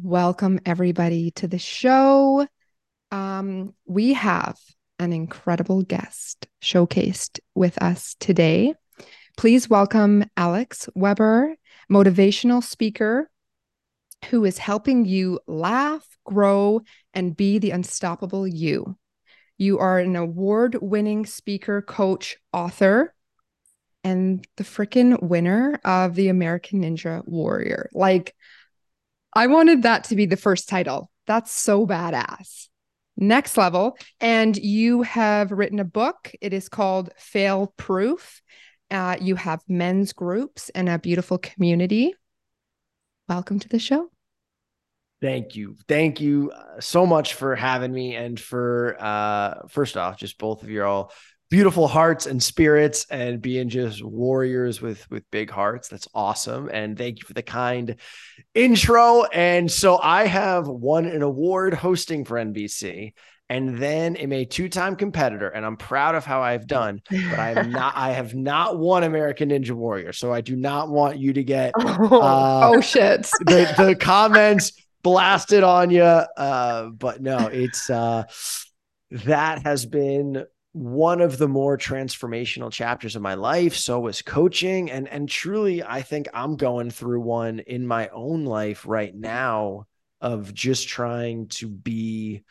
Welcome, everybody, to the show. Um, we have an incredible guest showcased with us today. Please welcome Alex Weber, motivational speaker who is helping you laugh, grow, and be the unstoppable you. You are an award winning speaker, coach, author, and the freaking winner of the American Ninja Warrior. Like, I wanted that to be the first title. That's so badass. Next level. And you have written a book. It is called Fail Proof. Uh, you have men's groups and a beautiful community. Welcome to the show. Thank you. Thank you uh, so much for having me and for uh first off just both of you all beautiful hearts and spirits and being just warriors with with big hearts. That's awesome. And thank you for the kind intro. And so i have won an award hosting for nbc and then am a two-time competitor. And i'm proud of how i've done but i am not i have not won american ninja warrior. So i do not want you to get oh, uh, oh shit. the, the comments blasted on you. Uh but no it's uh that has been one of the more transformational chapters of my life so was coaching and and truly i think i'm going through one in my own life right now of just trying to be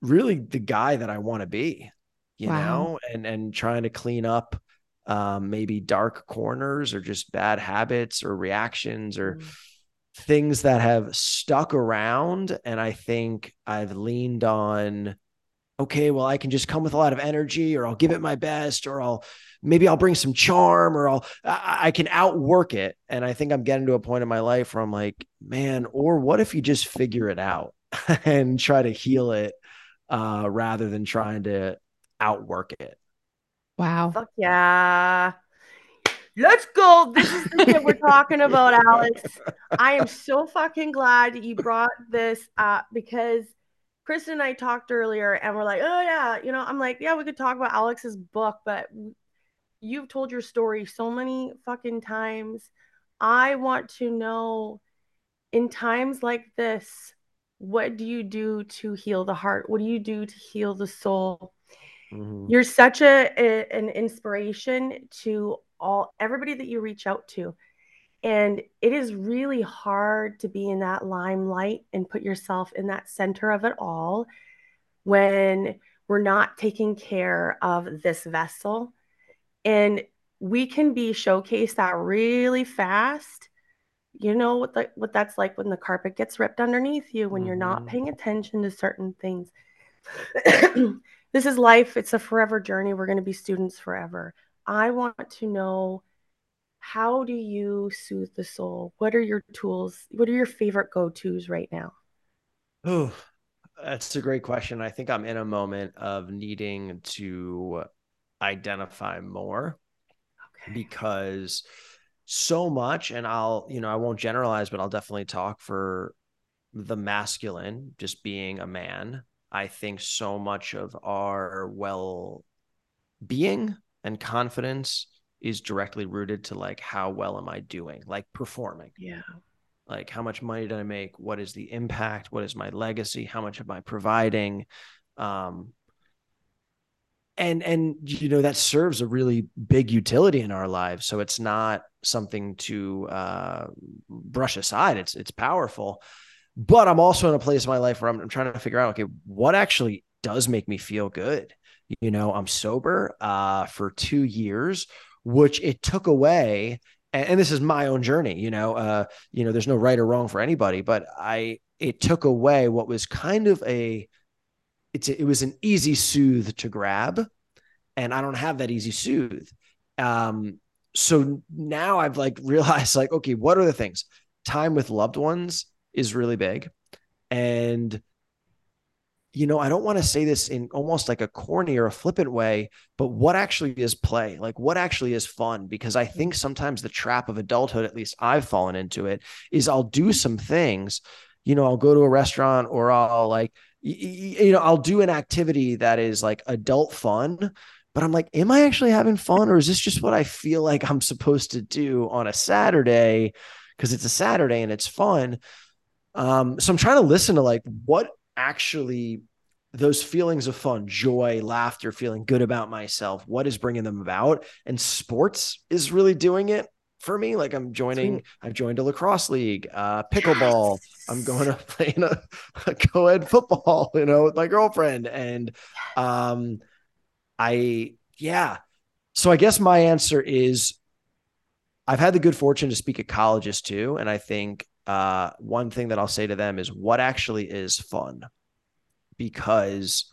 really the guy that i want to be you wow. know and and trying to clean up um, maybe dark corners or just bad habits or reactions or mm. things that have stuck around and i think i've leaned on okay, well, I can just come with a lot of energy or I'll give it my best or I'll maybe I'll bring some charm or I'll I, I, can outwork it. And I think I'm getting to a point in my life where I'm like, man, or what if you just figure it out and try to heal it uh, rather than trying to outwork it. Wow. Fuck yeah. Let's go. This is the shit we're talking about, Alex. I am so fucking glad you brought this up because Kristen and I talked earlier and we're like, oh, yeah, you know, I'm like, yeah, we could talk about Alex's book, but you've told your story so many fucking times. I want to know in times like this, what do you do to heal the heart? What do you do to heal the soul? Mm-hmm. You're such a, a an inspiration to all everybody that you reach out to. And it is really hard to be in that limelight and put yourself in that center of it all when we're not taking care of this vessel. And we can be showcased that really fast. You know what the, what that's like when the carpet gets ripped underneath you when mm-hmm. you're not mm-hmm. paying attention to certain things. this is life. It's a forever journey. We're going to be students forever. I want to know how do you soothe the soul? What are your tools? What are your favorite go tos right now? Oh, that's a great question. I think I'm in a moment of needing to identify more okay. because so much, and I'll, you know, I won't generalize, but I'll definitely talk for the masculine, just being a man. I think so much of our well being and confidence is directly rooted to like how well am I doing, like performing. Yeah. Like how much money did I make? What is the impact? What is my legacy? How much am I providing? Um and and you know that serves a really big utility in our lives so it's not something to uh, brush aside it's it's powerful but i'm also in a place in my life where I'm, I'm, trying to figure out okay what actually does make me feel good you know i'm sober uh, for two years which it took away and, and this is my own journey you know uh you know there's no right or wrong for anybody but i it took away what was kind of a it's a, it was an easy soothe to grab and i don't have that easy soothe. Um so now i've like realized like okay what are the things? Time with loved ones is really big and you know, I don't want to say this in almost like a corny or a flippant way, but what actually is play? Like what actually is fun? Because I think sometimes the trap of adulthood, at least I've fallen into it, is I'll do some things, you know, I'll go to a restaurant or I'll like, you know, I'll do an activity that is like adult fun, but I'm like, am I actually having fun or is this just what I feel like I'm supposed to do on a Saturday? Because it's a Saturday and it's fun Um, so I'm trying to listen to like what actually those feelings of fun, joy, laughter, feeling good about myself, what is bringing them about? And sports is really doing it for me. Like I'm joining. I've joined a lacrosse league, uh, pickleball. Yes. I'm going to play in a, a co-ed football, you know, with my girlfriend. And um, I, yeah. So I guess my answer is I've had the good fortune to speak at colleges too. And I think uh, one thing that I'll say to them is what actually is fun because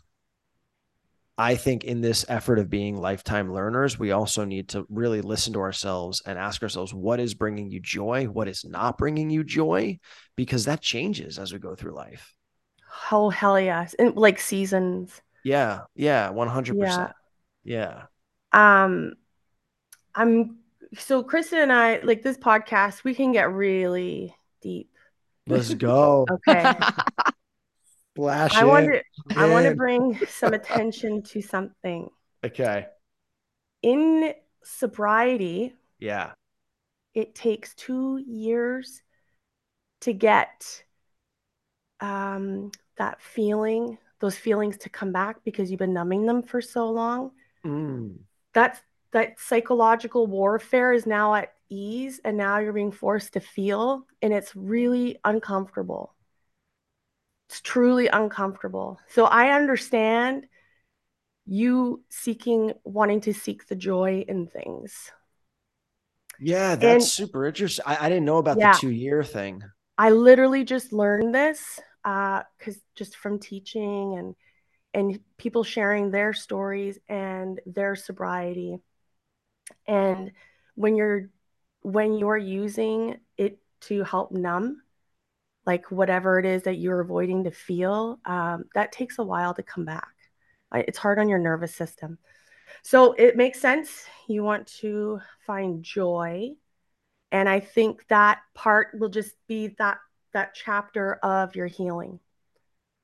I think in this effort of being lifetime learners, we also need to really listen to ourselves and ask ourselves what is bringing you joy, what is not bringing you joy, because that changes as we go through life. Oh, hell yes. And like seasons. Yeah. Yeah. 100%. Yeah. yeah. Um, I'm so Kristen and I, like this podcast, we can get really deep. Let's go. okay. Splash I want to I want to bring some attention to something. Okay. In sobriety, yeah. It takes 2 years to get um that feeling, those feelings to come back because you've been numbing them for so long. Mm. That's that psychological warfare is now at ease and now you're being forced to feel and it's really uncomfortable it's truly uncomfortable. So I understand you seeking, wanting to seek the joy in things. Yeah, that's and, super interesting. I, I, didn't know about yeah, the two year thing. I literally just learned this because uh, just from teaching and and people sharing their stories and their sobriety. And when you're when you're using it to help numb, like whatever it is that you're avoiding to feel, um, that takes a while to come back. It's hard on your nervous system. So it makes sense. You want to find joy. And I think that part will just be that that chapter of your healing.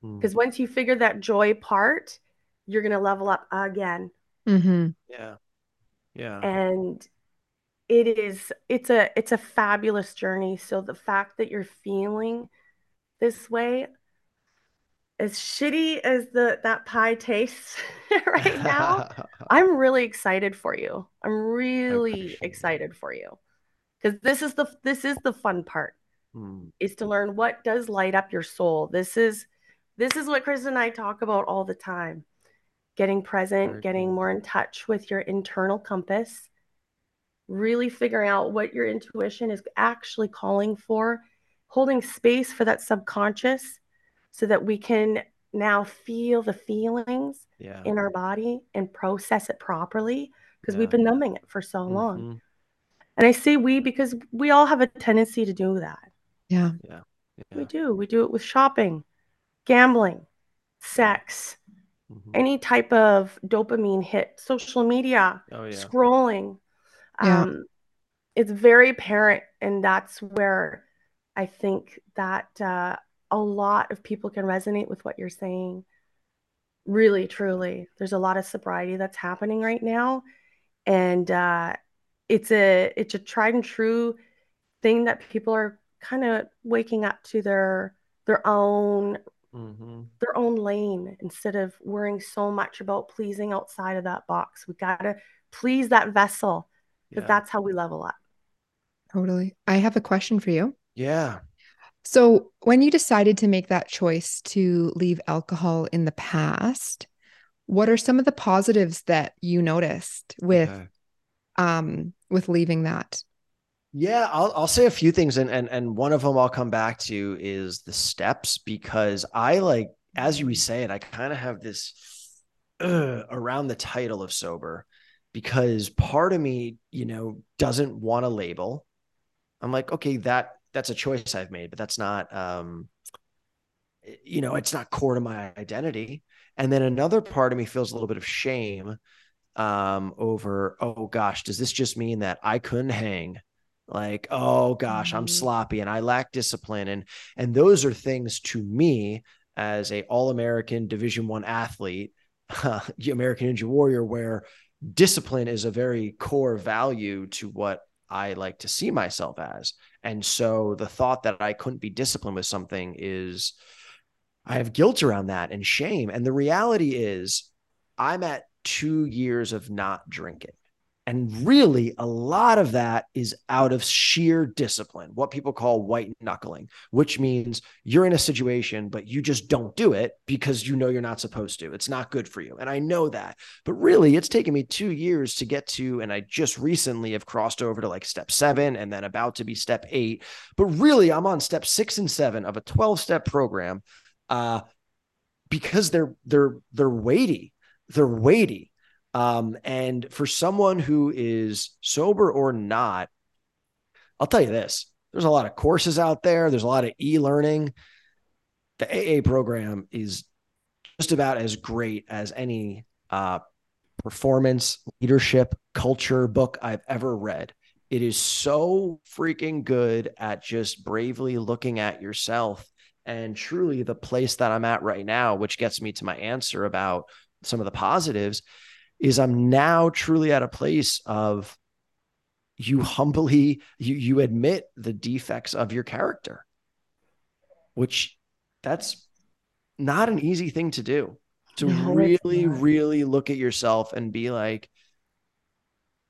Because hmm. mm. once you figure that joy part, you're gonna level up again. Mm-hmm. Yeah. Yeah. And it is it's a it's a fabulous journey. So the fact that you're feeling this way as shitty as the that pie tastes right now i'm really excited for you. I'm really excited for you. Because this is the this is the fun part hmm. is to learn what does light up your soul. This is this is what chris and i talk about all the time. Getting present Very getting cool. more in touch with your internal compass really figuring out what your intuition is actually calling for, holding space for that subconscious so that we can now feel the feelings yeah. in our body and process it properly because yeah. we've been numbing it for so mm-hmm. long. And I say we because we all have a tendency to do that. Yeah. Yeah. yeah. We do. We do it with shopping, gambling, sex, mm-hmm. any type of dopamine hit, social media, oh, yeah. scrolling, yeah. Um, it's very apparent, and that's where I think that uh, a lot of people can resonate with what you're saying. Really, truly, there's a lot of sobriety that's happening right now, and uh, it's a it's a tried and true thing that people are kind of waking up to their their own mm-hmm. their own lane instead of worrying so much about pleasing outside of that box. We gotta please that vessel because yeah. that's how we level up. Totally. I have a question for you. Yeah. So, when you decided to make that choice to leave alcohol in the past, what are some of the positives that you noticed with okay. um with leaving that? Yeah, I'll I'll say a few things and and and one of them I'll come back to is the steps because I like as you say it, I kind of have this uh, around the title of sober because part of me, you know, doesn't want a label. I'm like, okay, that that's a choice I've made, but that's not um you know, it's not core to my identity. And then another part of me feels a little bit of shame um over, oh gosh, does this just mean that I couldn't hang? Like, oh gosh, I'm mm-hmm. sloppy and I lack discipline. And and those are things to me as a all-American division one athlete, uh, American Ninja Warrior, where discipline is a very core value to what I like to see myself as. And so the thought that I couldn't be disciplined with something is I have guilt around that and shame. And the reality is, I'm at two years of not drinking. And really, a lot of that is out of sheer discipline, what people call white knuckling, which means you're in a situation, but you just don't do it because you know you're not supposed to. It's not good for you. And I know that. But really, it's taken me two years to get to, and I just recently have crossed over to like step seven and then about to be step eight. But really, I'm on step six and seven of a 12 step program uh, because they're, they're, they're weighty. They're weighty um, and for someone who is sober or not, I'll tell you this there's a lot of courses out there, there's a lot of e learning. The AA program is just about as great as any uh, performance, leadership, culture book I've ever read. It is so freaking good at just bravely looking at yourself. And truly, the place that I'm at right now, which gets me to my answer about some of the positives, is I'm now truly at a place of you humbly you you admit the defects of your character which that's not an easy thing to do to no, really really look at yourself and be like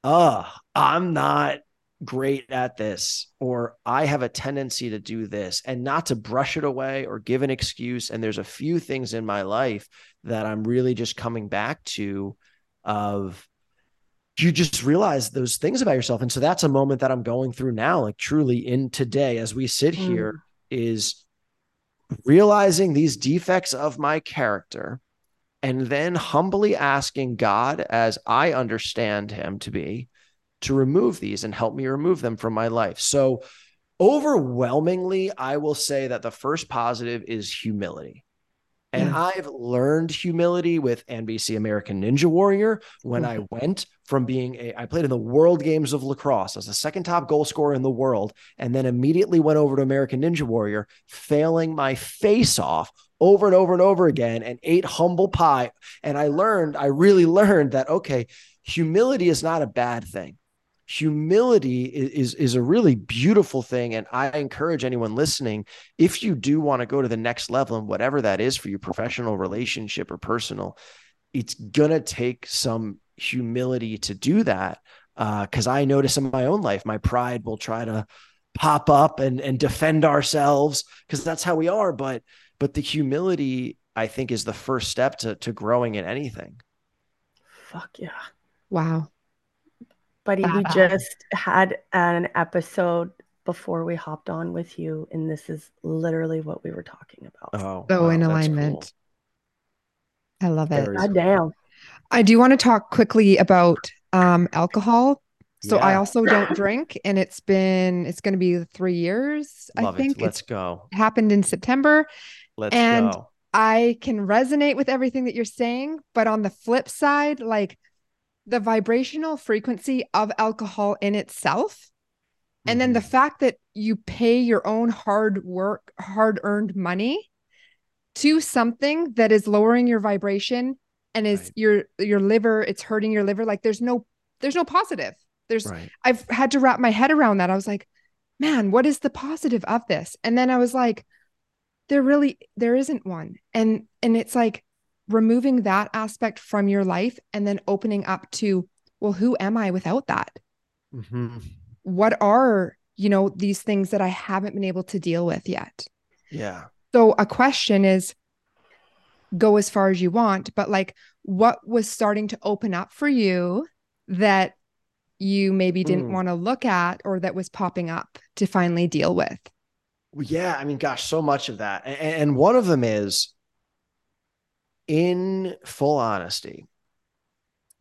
uh i'm not great at this or i have a tendency to do this and not to brush it away or give an excuse. And there's a few things in my life that i'm really just coming back to of you just realize those things about yourself. And so that's a moment that I'm going through now, like truly in today as we sit mm. here, is realizing these defects of my character and then humbly asking God, as I understand Him to be, to remove these and help me remove them from my life. So, overwhelmingly, I will say that the first positive is humility. And. I've learned humility with NBC American Ninja Warrior when hmm. I went from being a, I played in the World Games of Lacrosse as the second top goal scorer in the world, and then immediately went over to American Ninja Warrior, failing my face off over and over and over again, and ate humble pie. And I learned, I really learned that, okay, humility is not a bad thing humility is, is a really beautiful thing and i encourage anyone listening if you do want to go to the next level and whatever that is for your professional relationship or personal it's going to take some humility to do that because uh, i notice in my own life my pride will try to pop up and and defend ourselves because that's how we are but but the humility i think is the first step to to growing in anything. Fuck yeah. Wow buddy, we just had an episode before we hopped on with you, and this is literally what we were talking about. Oh, so wow, in alignment. Cool. I love it. God damn. I do want to talk quickly about um, alcohol. So yeah. I also don't drink, and it's been it's going to be three years. Love I think. It. Let's go. Happened in September. Let's and go. I can resonate with everything that you're saying, but on the flip side, like the vibrational frequency of alcohol in itself and then the mm-hmm. fact that you pay your own hard work hard earned money to something that is lowering your vibration and is right. your your liver it's hurting your liver like there's no there's no positive there's right. i've had to wrap my head around that i was like man what is the positive of this and then i was like there really there isn't one and and it's like removing that aspect from your life and then opening up to, well, who am I without that? Mm-hmm. What are, you know, these things that I haven't been able to deal with yet? Yeah. So a question is go as far as you want, but like what was starting to open up for you that you maybe didn't mm. want to look at or that was popping up to finally deal with? Yeah, I mean, gosh, so much of that. And, and one of them is in full honesty,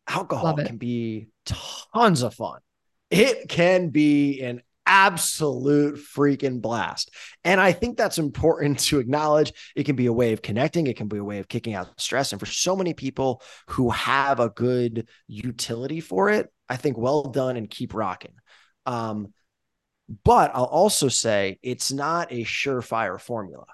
alcohol can be tons of fun. It can be an absolute freaking blast. And I think that's important to acknowledge. It can be a way of connecting, it can be a way of kicking out stress. And for so many people who have a good utility for it, I think well done and keep rocking. Um, but I'll also say it's not a surefire formula.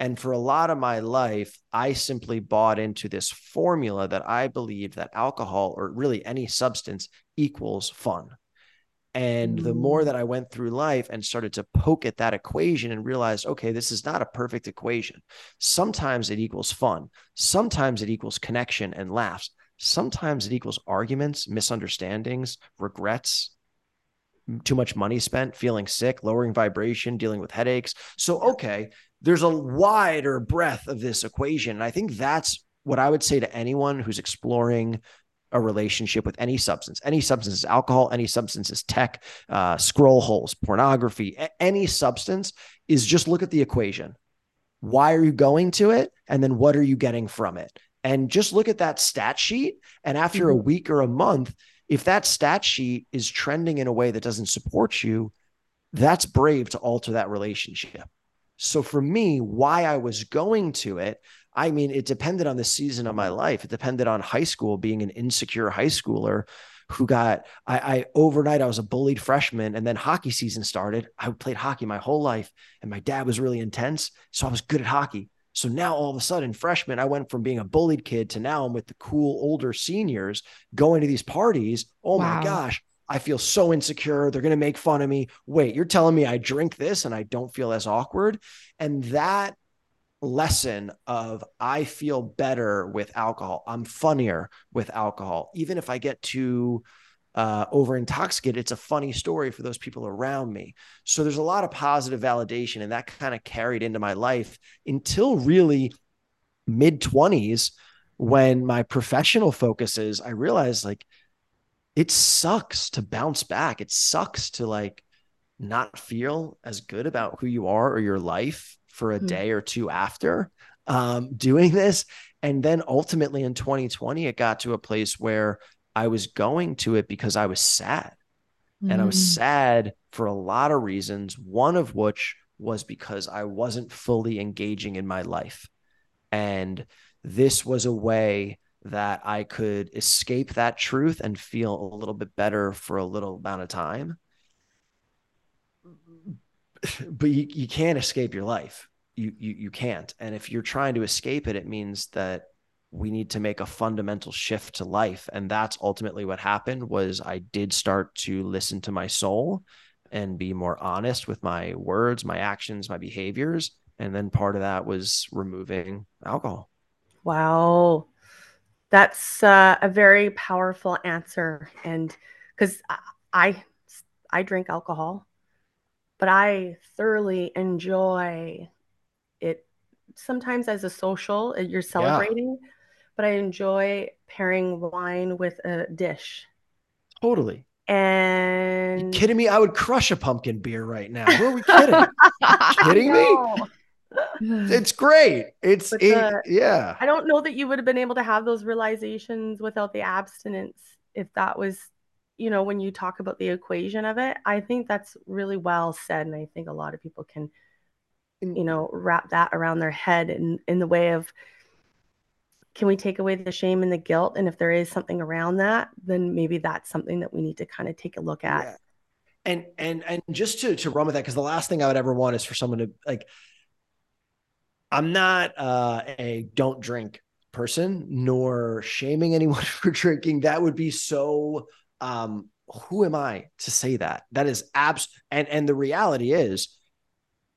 And for a lot of my life, I simply bought into this formula that I believed that alcohol or really any substance equals fun. And the more Mm. that I went through life and started to poke at that equation and realized, okay, this is not a perfect equation. Sometimes it equals fun. Sometimes it equals connection and laughs. Sometimes it equals arguments, misunderstandings, regrets, too much money spent, feeling sick, lowering vibration, dealing with headaches. So, okay, there's a wider breadth of this equation. And I think that's what I would say to anyone who's exploring a relationship with any substance. Any substance is alcohol, any substance is tech, uh, scroll holes, pornography, a- any substance is just look at the equation. Why are you going to it? And then what are you getting from it? And just look at that stat sheet. And after a Mhm. week or a month, if that stat sheet is trending in a way that doesn't support you, that's brave to alter that relationship. So for me, why I was going to it, I mean, it depended on the season of my life. It depended on high school, being an insecure high schooler who got, I, I overnight, I was a bullied freshman and then hockey season started. I played hockey my whole life and my dad was really intense. So I was good at hockey. So now all of a sudden, freshman, I went from being a bullied kid to now I'm with the cool older seniors going to these parties. Oh Wow. my gosh, I feel so insecure. They're going to make fun of me. Wait, you're telling me I drink this and I don't feel as awkward? And that lesson of I feel better with alcohol. I'm funnier with alcohol. Even if I get too uh, over intoxicated, it's a funny story for those people around me. So there's a lot of positive validation, and that kind of carried into my life until really mid 20s when my professional focuses, I realized like it sucks to bounce back. It sucks to like not feel as good about who you are or your life for a Mhm. day or two after um, doing this. And then ultimately in 2020, it got to a place where I was going to it because I was sad. And I was Mm. sad for a lot of reasons, one of which was because I wasn't fully engaging in my life. And this was a way that I could escape that truth and feel a little bit better for a little amount of time. Mm-hmm. But you, you can't escape your life. You, you you can't. And if you're trying to escape it, it means that we need to make a fundamental shift to life. And that's ultimately what happened was I did start to listen to my soul and be more honest with my words, my actions, my behaviors. And then part of that was removing alcohol. Wow. That's uh, a very powerful answer. And because I, I drink alcohol, but I thoroughly enjoy it sometimes as a social, uh, you're celebrating, but I enjoy pairing wine with a dish. Totally. You And kidding me? I would crush a pumpkin beer right now. Who are we kidding? kidding me? It's great. It's it, the- yeah. I don't know that you would have been able to have those realizations without the abstinence if that was, you know, when you talk about the equation of it. I think that's really well said. And I think a lot of people can, you know, wrap that around their head in, in the way of can we take away the shame and the guilt? And if there is something around that, then maybe that's something that we need to kind of take a look at. Yeah. And and and just to to run with that, because the last thing I would ever want is for someone to like. I'm not uh, a don't drink person, nor shaming anyone for drinking. That would be so. Um, who am I to say that? That is abs. And and the reality is,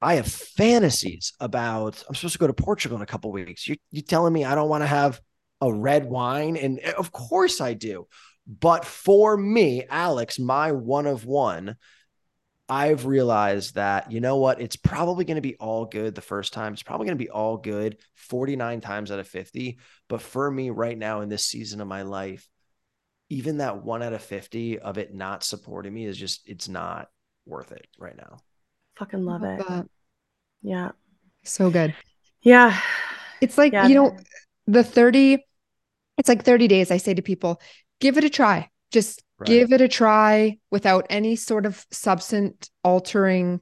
I have fantasies about. I'm supposed to go to Portugal in a couple weeks. You you telling me I don't want to have a red wine? And of course I do. But for me, Alex, my one of one, I've realized that, you know what? It's probably going to be all good the first time. It's probably going to be all good 49 times out of 50. But for me, right now in this season of my life, even that one out of 50 of it not supporting me is just, it's not worth it right now. Fucking love it. that. Yeah. So good. Yeah. It's like, Yeah. you know, the 30, it's like 30 days. I say to people, give it a try. Just Right. give it a try without any sort of substance altering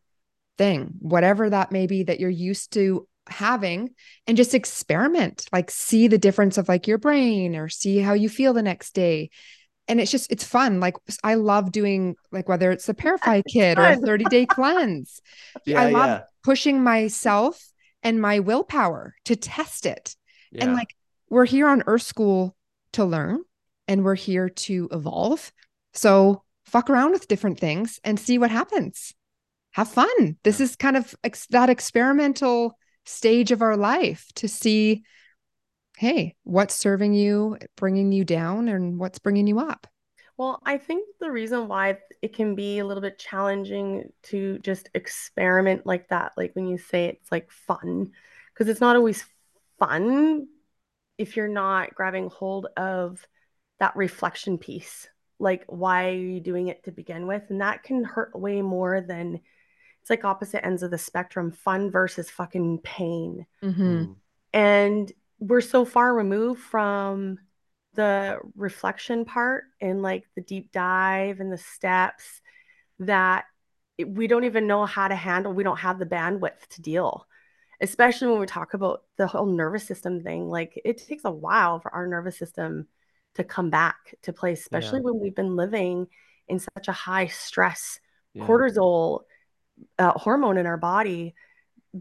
thing, whatever that may be that you're used to having, and just experiment. Like, see the difference of like your brain or see how you feel the next day. And it's just, it's fun. Like, I love doing, like, whether it's a Purify kit or a 30 day cleanse Yeah. I love yeah. pushing myself and my willpower to test it. Yeah. And like we're here on Earth School to learn and we're here to evolve. So fuck around with different things and see what happens. Have fun. This is kind of ex- that experimental stage of our life to see hey, what's serving you, bringing you down, and what's bringing you up. Well, I think the reason why it can be a little bit challenging to just experiment like that, like when you say it's like fun, because it's not always fun if you're not grabbing hold of that reflection piece. Like, why are you doing it to begin with? And that can hurt way more than it's like opposite ends of the spectrum fun versus fucking pain. Mm-hmm. Mm. And we're so far removed from the reflection part and like the deep dive and the steps that we don't even know how to handle. We don't have the bandwidth to deal, especially when we talk about the whole nervous system thing. Like it takes a while for our nervous system to come back to place, especially when we've been living in such a high stress Yeah. cortisol uh, hormone in our body.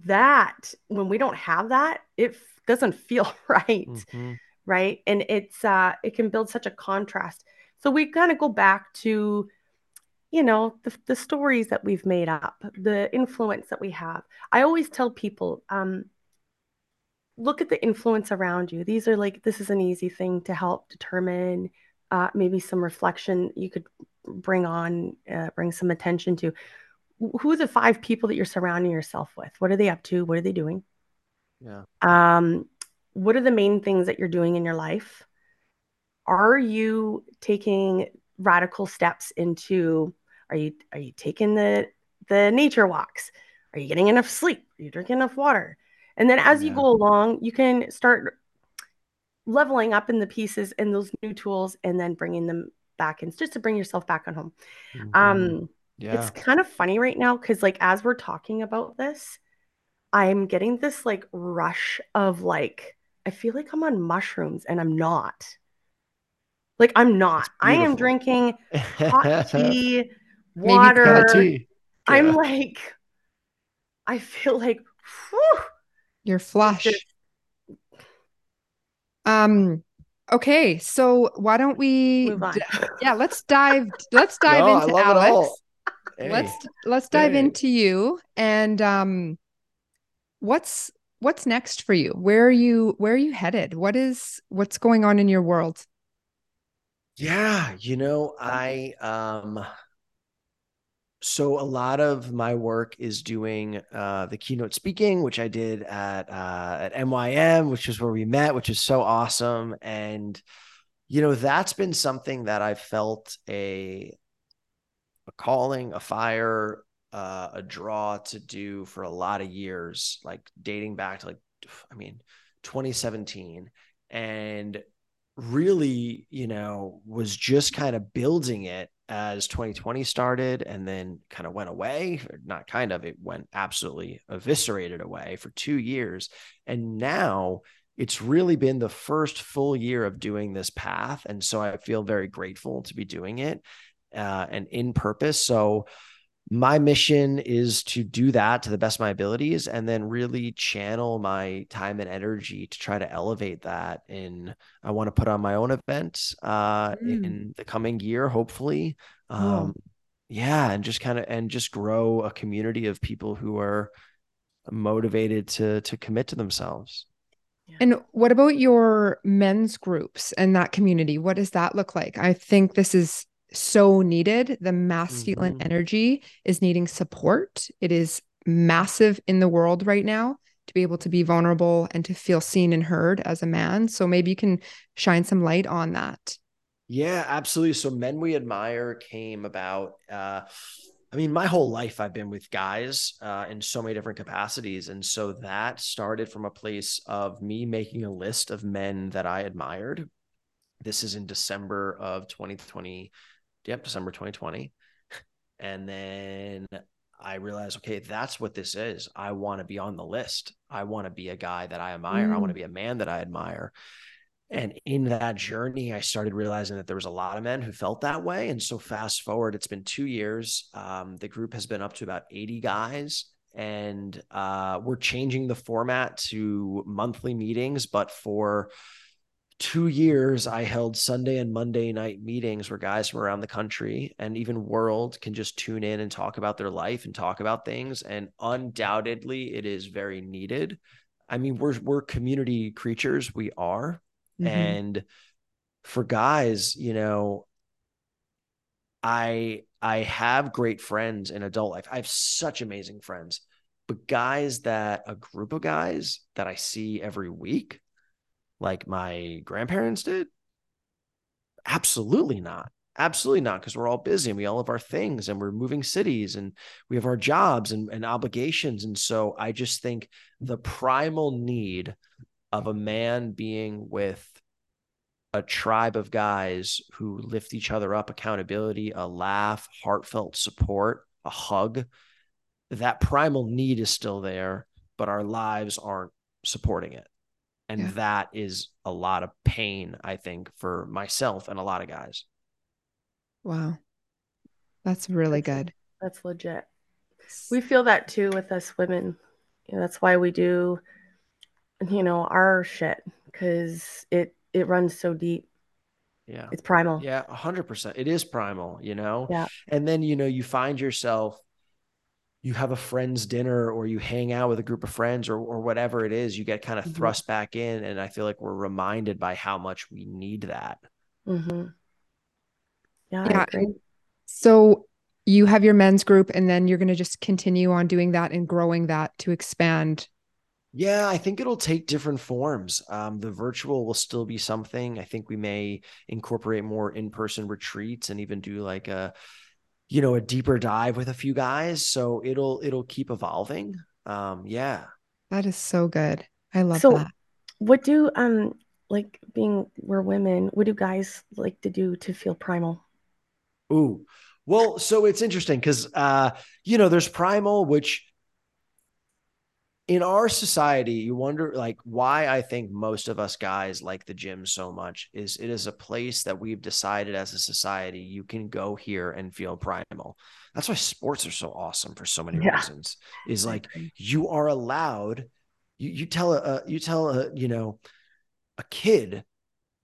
That when we don't have that, it f- doesn't feel right Mhm. right and it's uh it can build such a contrast so we kind of go back to you know the, the stories that we've made up the influence that we have i always tell people um look at the influence around you these are like this is an easy thing to help determine uh, maybe some reflection you could bring on uh, bring some attention to who are the five people that you're surrounding yourself with what are they up to what are they doing Yeah. um, what are the main things that you're doing in your life? Are you taking radical steps into are you are you taking the the nature walks? Are you getting enough sleep? Are you drinking enough water? And then as you go along, you can start leveling up in the pieces and those new tools and then bringing them back in just to bring yourself back on home. Mhm. Um yeah. it's kind of funny right now because like as we're talking about this, I'm getting this like rush of like I feel like I'm on mushrooms and I'm not. Like I'm not. I am drinking hot tea, Maybe water. Hot tea. I'm like I feel like whew, You're flush. Um, okay, so why don't we move on. d- yeah, let's dive let's dive No, into Alex. Hey. Let's let's dive Hey. into you and um what's what's next for you? Where are you where are you headed? What is what's going on in your world? Yeah, you know, I um so a lot of my work is doing uh the keynote speaking, which I did at uh at NYM, which is where we met, which is so awesome. And you know, that's been something that I felt a a calling, a fire, uh, a draw to do for a lot of years, like dating back to like, I mean, 2017. And really, you know, was just kind of building it as 2020 started and then kind of went away. Not kind of, it went absolutely eviscerated away for two years. And now it's really been the first full year of doing this path. And so I feel very grateful to be doing it uh, and in purpose. So my mission is to do that to the best of my abilities and then really channel my time and energy to try to elevate that in i want to put on my own event uh Mm. in the coming year hopefully Cool. um yeah and just kind of and just grow a community of people who are motivated to to commit to themselves And what about your men's groups and that community? What does that look like? I think this is so needed. The masculine Mhm. energy is needing support. It is massive in the world right now to be able to be vulnerable and to feel seen and heard as a man. So maybe you can shine some light on that. Yeah, absolutely. So Men We Admire came about. Uh, I mean, my whole life I've been with guys uh, in so many different capacities. And so that started from a place of me making a list of men that I admired. This is in December of 2020. Yep, December 2020. And then I realized, okay, that's what this is. I want to be on the list. I want to be a guy that I admire. I want to be a man that I admire. And in that journey, I started realizing that there was a lot of men who felt that way. And so fast forward, it's been two years. Um, the group has been up to about 80 guys. And uh, we're changing the format to monthly meetings, but for two years, I held Sunday and Monday night meetings where guys from around the country and even world can just tune in and talk about their life and talk about things. And undoubtedly, it is very needed. I mean, we're we're community creatures. We are, mm-hmm. and for guys, you know, I I have great friends in adult life. I have such amazing friends, but guys that a group of guys that I see every week, like my grandparents did, absolutely not. Absolutely not, because we're all busy and we all have our things and we're moving cities and we have our jobs and, and obligations. And so I just think the primal need of a man being with a tribe of guys who lift each other up, accountability, a laugh, heartfelt support, a hug. That primal need is still there, but our lives aren't supporting it. And yeah. that is a lot of pain, I think, for myself and a lot of guys. Wow. That's really that's, good. That's legit. We feel that too with us women. You know, that's why we do, you know, our shit because it it runs so deep. Yeah. It's primal. Yeah, 100%. It is primal, you know? Yeah. And then, you know, you find yourself, you have a friend's dinner or you hang out with a group of friends or, or whatever it is, you get kind of mm-hmm. thrust back in. And I feel like we're reminded by how much we need that. Mm-hmm. Yeah. yeah. So you have your men's group and then you're going to just continue on doing that and growing that to expand yeah, I think it'll take different forms. Um, the virtual will still be something. I think we may incorporate more in-person retreats and even do like a, you know, a deeper dive with a few guys. So it'll it'll keep evolving. Um, yeah. That is so good. I love so, that. What do um like being we're women, what do guys like to do to feel primal? Ooh. Well, so it's interesting because uh, you know, there's primal, which in our society, you wonder like why I think most of us guys like the gym so much is it is a place that we've decided as a society you can go here and feel primal. That's why sports are so awesome for so many yeah. reasons. Is like you are allowed. You you tell a you tell a you know a kid,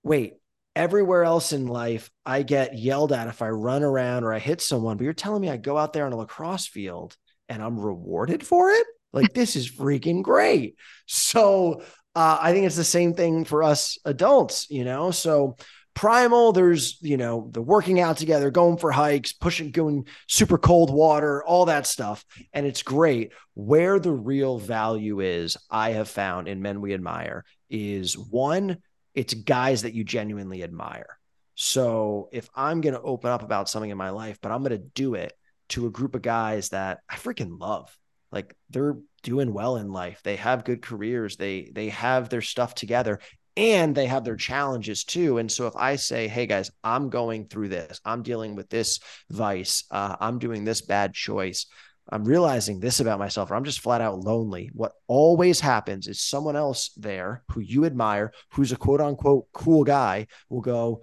wait, everywhere else in life, I get yelled at if I run around or I hit someone, but you're telling me I go out there on a lacrosse field and I'm rewarded for it? Like this is freaking great. So uh, I think it's the same thing for us adults, you know. So primal, there's you know the working out together, going for hikes, pushing, going super cold water, all that stuff, and it's great. Where the real value is, I have found in men we admire, is one, it's guys that you genuinely admire. So if I'm going to open up about something in my life, but I'm going to do it to a group of guys that I freaking love like they're doing well in life. They have good careers. They they have their stuff together and they have their challenges too. And so if i say hey guys i'm going through this. I'm dealing with this vice. Uh, i'm doing this bad choice. I'm realizing this about myself or i'm just flat out lonely what always happens is someone else there who you admire who's a quote unquote cool guy will go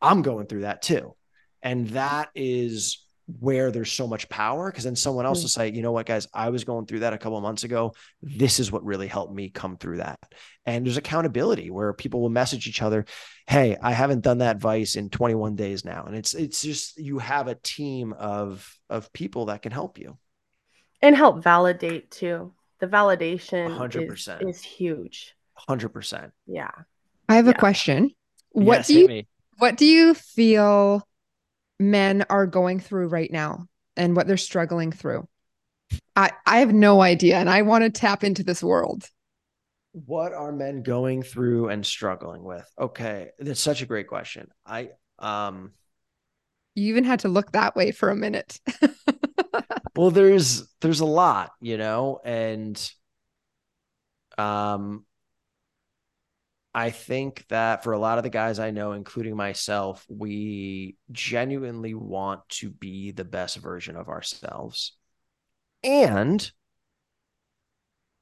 i'm going through that too. And that is where there's so much power because then someone else mm. will say you know what guys? I was going through that a couple months ago. This is what really helped me come through that. And there's accountability where people will message each other hey i haven't done that vice in 21 days now. And it's it's just you have a team of of people that can help you. And help validate too. The validation 100% is, is huge. 100% yeah. I have yeah. a question what yes, do you what do you feel men are going through right now and what they're struggling through. I, I have no idea. And I want to tap into this world. What are men going through and struggling with? Okay. That's such a great question. I, um, you even had to look that way for a minute. well, there's, there's a lot, you know, and, um, I think that for a lot of the guys I know, including myself, we genuinely want to be the best version of ourselves. And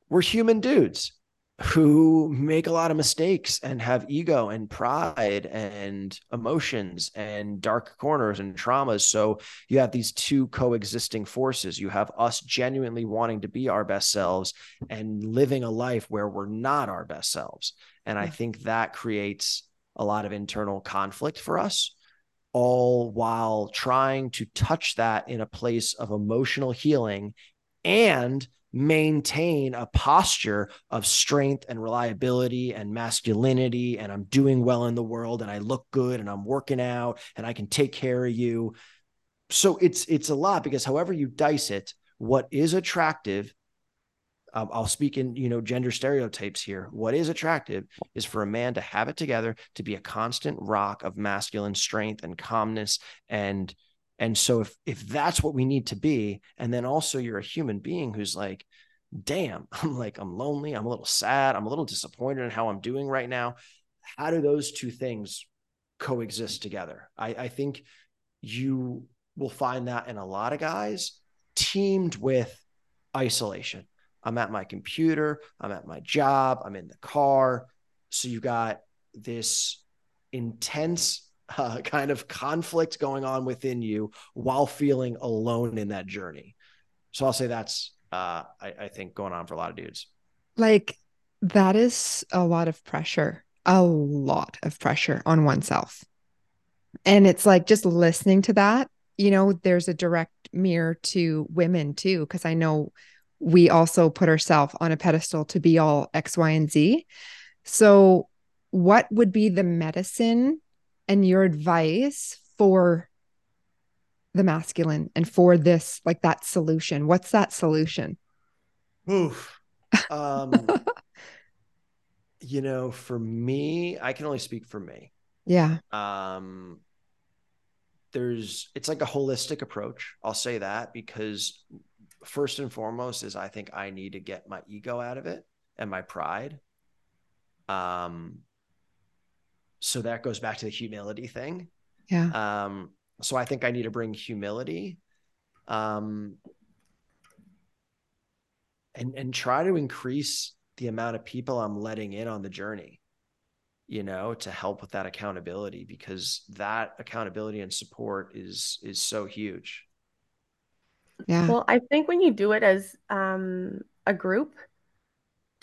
we're human dudes. Who make a lot of mistakes and have ego and pride and emotions and dark corners and traumas. So you have these two coexisting forces. You have us genuinely wanting to be our best selves and living a life where we're not our best selves. And I think that creates a lot of internal conflict for us, all while trying to touch that in a place of emotional healing and maintain a posture of strength and reliability and masculinity and I'm doing well in the world and I look good and I'm working out and I can take care of you. So it's it's a lot because however you dice it, what is attractive um, I'll speak in you know gender stereotypes here. What is attractive is for a man to have it together, to be a constant rock of masculine strength and calmness and and so if if that's what we need to be, and then also you're a human being who's like, damn, I'm like, I'm lonely, I'm a little sad, I'm a little disappointed in how I'm doing right now. How do those two things coexist together? I, I think you will find that in a lot of guys teamed with isolation. I'm at my computer, I'm at my job, I'm in the car. So you got this intense uh, kind of conflict going on within you while feeling alone in that journey. So I'll say that's, uh, I, I think, going on for a lot of dudes. Like that is a lot of pressure, a lot of pressure on oneself. And it's like just listening to that, you know, there's a direct mirror to women too, because I know we also put ourselves on a pedestal to be all X, Y, and Z. So, what would be the medicine and your advice for the masculine and for this like that solution what's that solution Oof. Um, you know, for me, I can only speak for me. yeah Um, there's, it's like a holistic approach. I'll say that because first and foremost is I think I need to get my ego out of it and my pride. Um, so that goes back to the humility thing. yeah Um, so I think I need to bring humility. Um, and and try to increase the amount of people I'm letting in on the journey, you know, to help with that accountability because that accountability and support is is so huge. yeah Well, I think when you do it as um, a group,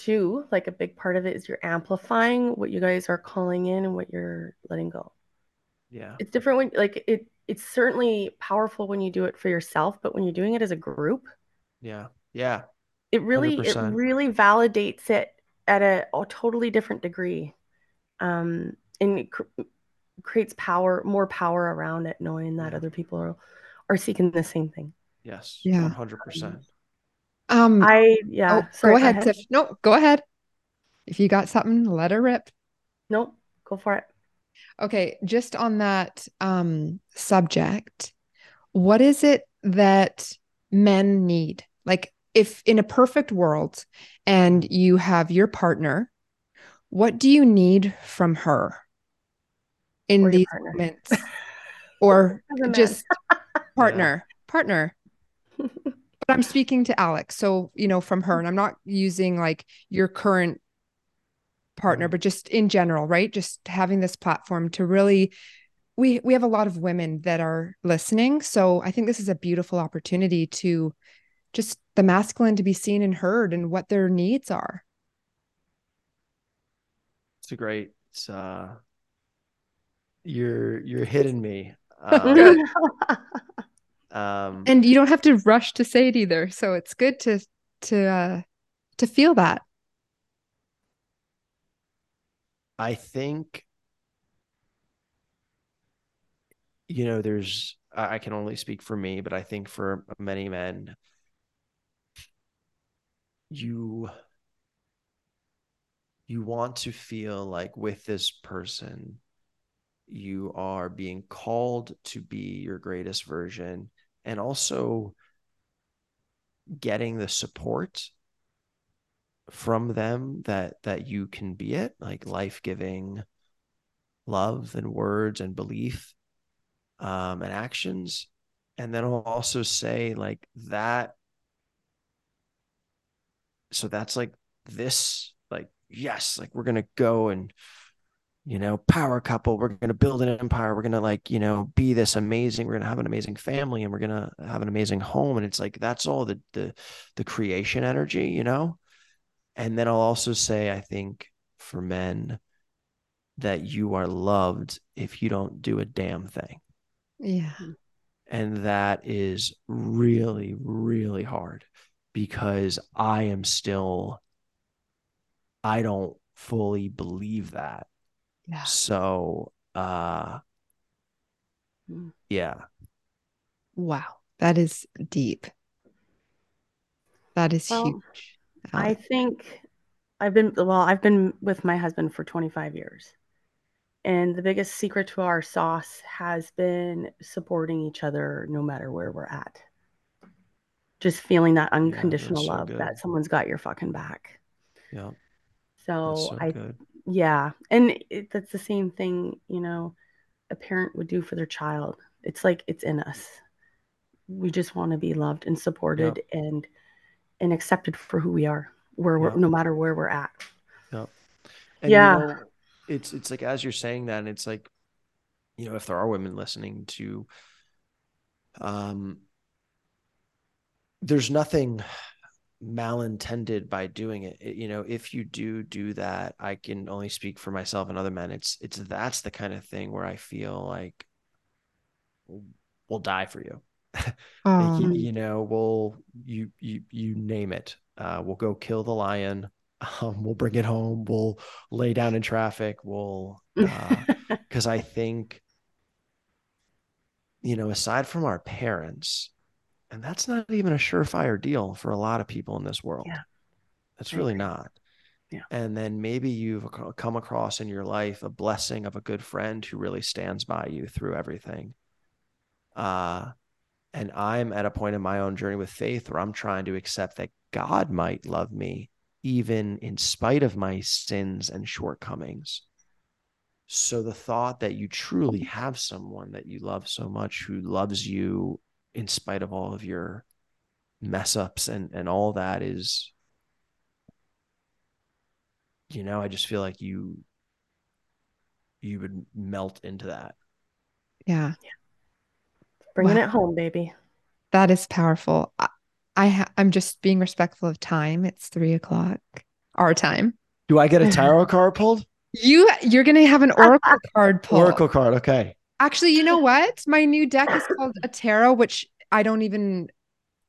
too, like a big part of it is you're amplifying what you guys are calling in and what you're letting go. Yeah. It's different when, like, it. It's certainly powerful when you do it for yourself, but when you're doing it as a group, Yeah. Yeah. it really, it 100%. really validates it at a, a totally different degree, um, and it cr- creates power, more power around it, knowing that Yeah. other people are are seeking the same thing. Yes. Yeah. 100%. Um I yeah. oh, sorry, go ahead Tiff. no go ahead if you got something let her rip Nope, go for it. Okay, just on that um subject, what is it that men need? Like if in a perfect world and you have your partner, what do you need from her in these partner. moments? Or As a man. just partner, partner. But I'm speaking to Alex. So, you know, from her, and I'm not using like your current partner, but just in general, right? Just having this platform to really we we have a lot of women that are listening. So I think this is a beautiful opportunity to just the masculine to be seen and heard and what their needs are. It's a great, it's, uh, you're, you're hitting me. Um, Good. um, And you don't have to rush to say it either. So it's good to to uh to feel that. I think, you know, there's, I can only speak for me, but I think for many men, you, you want to feel like with this person, you are being called to be your greatest version and also getting the support from them that that you can be it like life-giving love and words and belief um and actions. And then i'll also say like that so that's like this like yes, like we're gonna go and you know, power couple. We're going to build an empire. We're going to like, you know, be this amazing. We're going to have an amazing family and we're going to have an amazing home. And it's like, that's all the, the, the creation energy, you know? And then I'll also say, I think for men that you are loved if you don't do a damn thing. Yeah. And that is really, really hard because I am still, I don't fully believe that Yeah. so uh Mm. yeah. Wow. That is deep. That is Well, huge. I think I've been well, I've been with my husband for 25 years. And the biggest secret to our sauce has been supporting each other no matter where we're at. Just feeling that unconditional so love good. that someone's got your fucking back. Yeah. So, so I good. Yeah, and it, that's the same thing, you know, a parent would do for their child. It's like it's in us. We just want to be loved and supported and and accepted for who we are, where we're no matter where we're at. And Yeah. you know, it's it's like as you're saying that, and it's like, you know, if there are women listening to um there's nothing malintended by doing it. It- You know, if you do do that, I can only speak for myself and other men. It's it's that's the kind of thing where I feel like we'll die for you. Oh, you, you know, we'll you you you name it. Uh, we'll go kill the lion. Um, we'll bring it home. We'll lay down in traffic. We'll because I think, you know, aside from our parents, and that's not even a surefire deal for a lot of people in this world. Yeah. That's really not. Yeah. And then maybe you've come across in your life a blessing of a good friend who really stands by you through everything. Uh, and I'm at a point in my own journey with faith where I'm trying to accept that God might love me even in spite of my sins and shortcomings. So the thought that you truly have someone that you love so much who loves you in spite of all of your mess ups and and all that is you know, I just feel like you you would melt into that. yeah. Bringing Wow. it home, baby. That is powerful. I, I ha- I'm just being respectful of time. It's three o'clock our time. Do I get a tarot card pulled? You you're gonna have an oracle card pulled Oracle card, okay. Actually, you know what? My new deck is called a tarot, which I don't even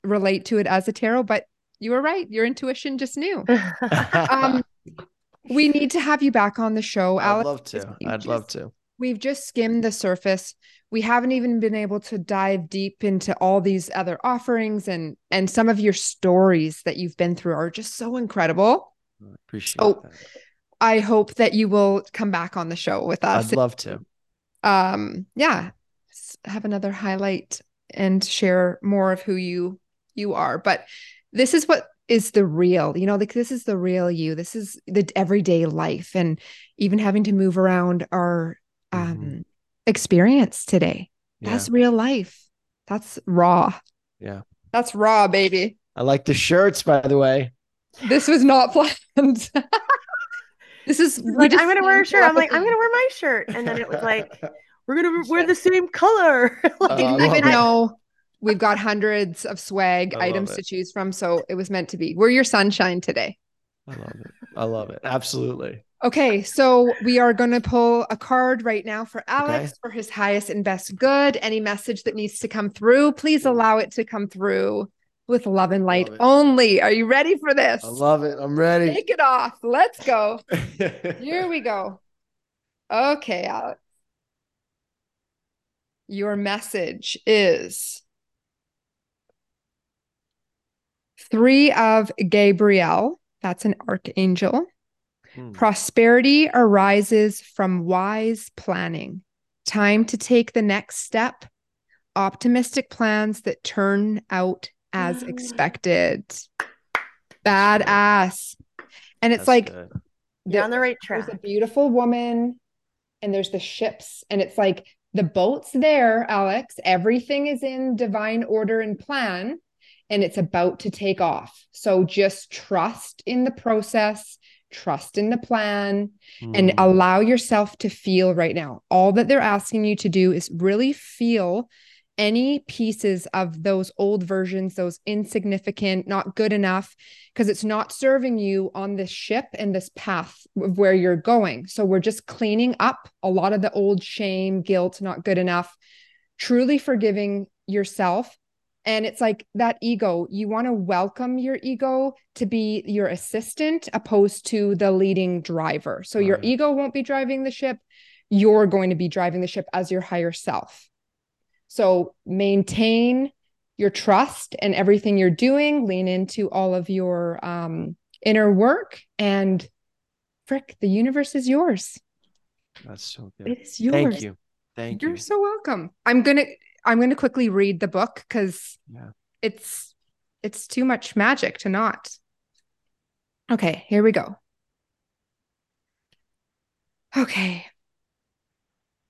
relate to it as a tarot, but you were right. Your intuition just knew. Um, we need to have you back on the show, I'd Alex. love to. I'd love to. We've just skimmed the surface. We haven't even been able to dive deep into all these other offerings and and some of your stories that you've been through are just so incredible. I appreciate Oh, that. I hope that you will come back on the show with us. I'd love to. Um yeah have another highlight and share more of who you you are but this is what is the real you know like this is the real you this is the everyday life and even having to move around our um Mhm. experience today Yeah. that's real life that's raw Yeah. that's raw baby I like the shirts, by the way. this was not planned this is like, just I'm gonna wear a shirt. I'm like, I'm gonna wear my shirt. And then it was like, we're gonna wear the same color. Uh, didn't even it. know we've got hundreds of swag I items to choose from so it was meant to be we're your sunshine today I love it. I love it. Absolutely. okay so we are going to pull a card right now for alex Okay. for his highest and best good any message that needs to come through please allow it to come through with love and light Love only are you ready for this I love it. I'm ready. take it off let's go here we go okay alex your message is three of gabriel that's an archangel Hmm. Prosperity arises from wise planning. Time to take the next step. Optimistic plans that turn out as Mm. expected. Badass. And it's That's like good. You're on the right track. there's a beautiful woman and there's the ships and it's like the boat's there, Alex. Everything is in divine order and plan and it's about to take off. So just trust in the process, trust in the plan and Mm. allow yourself to feel right now. All that they're asking you to do is really feel any pieces of those old versions, those insignificant, not good enough, because it's not serving you on this ship and this path of where you're going. So we're just cleaning up a lot of the old shame, guilt, not good enough, truly forgiving yourself. And it's like that ego, you want to welcome your ego to be your assistant opposed to the leading driver. So your ego won't be driving the ship. You're going to be driving the ship as your higher self. So maintain your trust and everything you're doing, lean into all of your um, inner work, and frick, the universe is yours. That's so good. It is yours. Thank you. Thank You're you. so welcome. I'm gonna I'm gonna quickly read the book because Yeah. it's it's too much magic to not. Okay, here we go. Okay.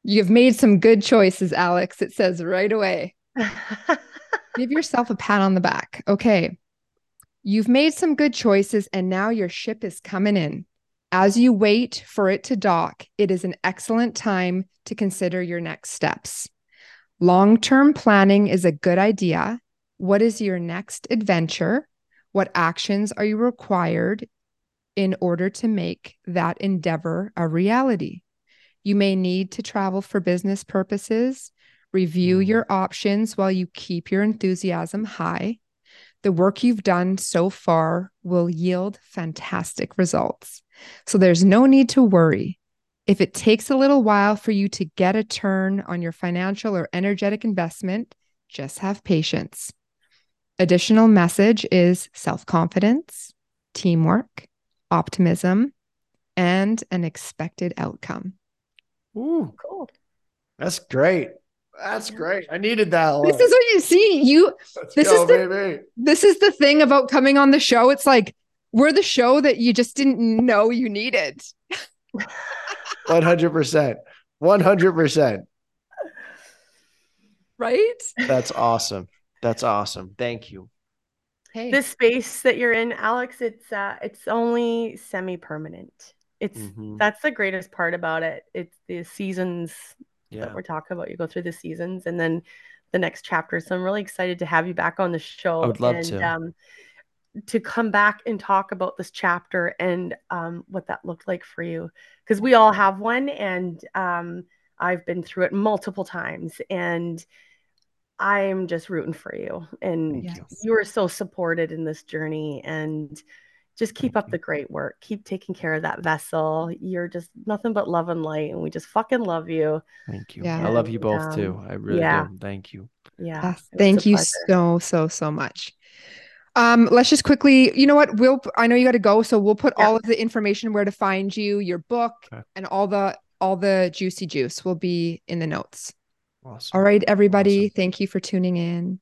You've made some good choices, Alex. It says right away. Give yourself a pat on the back. Okay. You've made some good choices, and now your ship is coming in. As you wait for it to dock, it is an excellent time to consider your next steps. Long term planning is a good idea. What is your next adventure? What actions are you required in order to make that endeavor a reality? You may need to travel for business purposes. Review Mm. your options while you keep your enthusiasm high. The work you've done so far will yield fantastic results. So there's no need to worry. If it takes a little while for you to get a turn on your financial or energetic investment, just have patience. Additional message is self confidence, teamwork, optimism, and an expected outcome. Ooh, cool. that's great. That's great. I needed that. This is what you see. You Let's this go, is the- baby. this is the thing about coming on the show. It's like we're the show that you just didn't know you needed. One hundred percent. One hundred percent. Right? That's awesome. That's awesome. Thank you. Hey. This space that you're in, Alex, it's uh it's only semi-permanent. It's Mhm. that's the greatest part about it. It's the seasons Yeah. that we're talking about. You go through the seasons and then the next chapter. So I'm really excited to have you back on the show. I would love and, to. Um, to come back and talk about this chapter and um, what that looked like for you. Because we all have one, and um, I've been through it multiple times. And I'm just rooting for you. And Yes. you are so supported in this journey. And just keep up the great work. Keep taking care of that vessel. You're just nothing but love and light. And we just fucking love you. Thank you. Yeah. I love you both um, too. I really yeah. do. Thank you. Yeah. Yes, thank you pleasure. so so so much. Um, let's just quickly, you know what? We'll I know you got to go, so we'll put Yeah. all of the information where to find you, your book, Okay. and all the all the juicy juice will be in the notes. Awesome. All right, everybody. Awesome. Thank you for tuning in.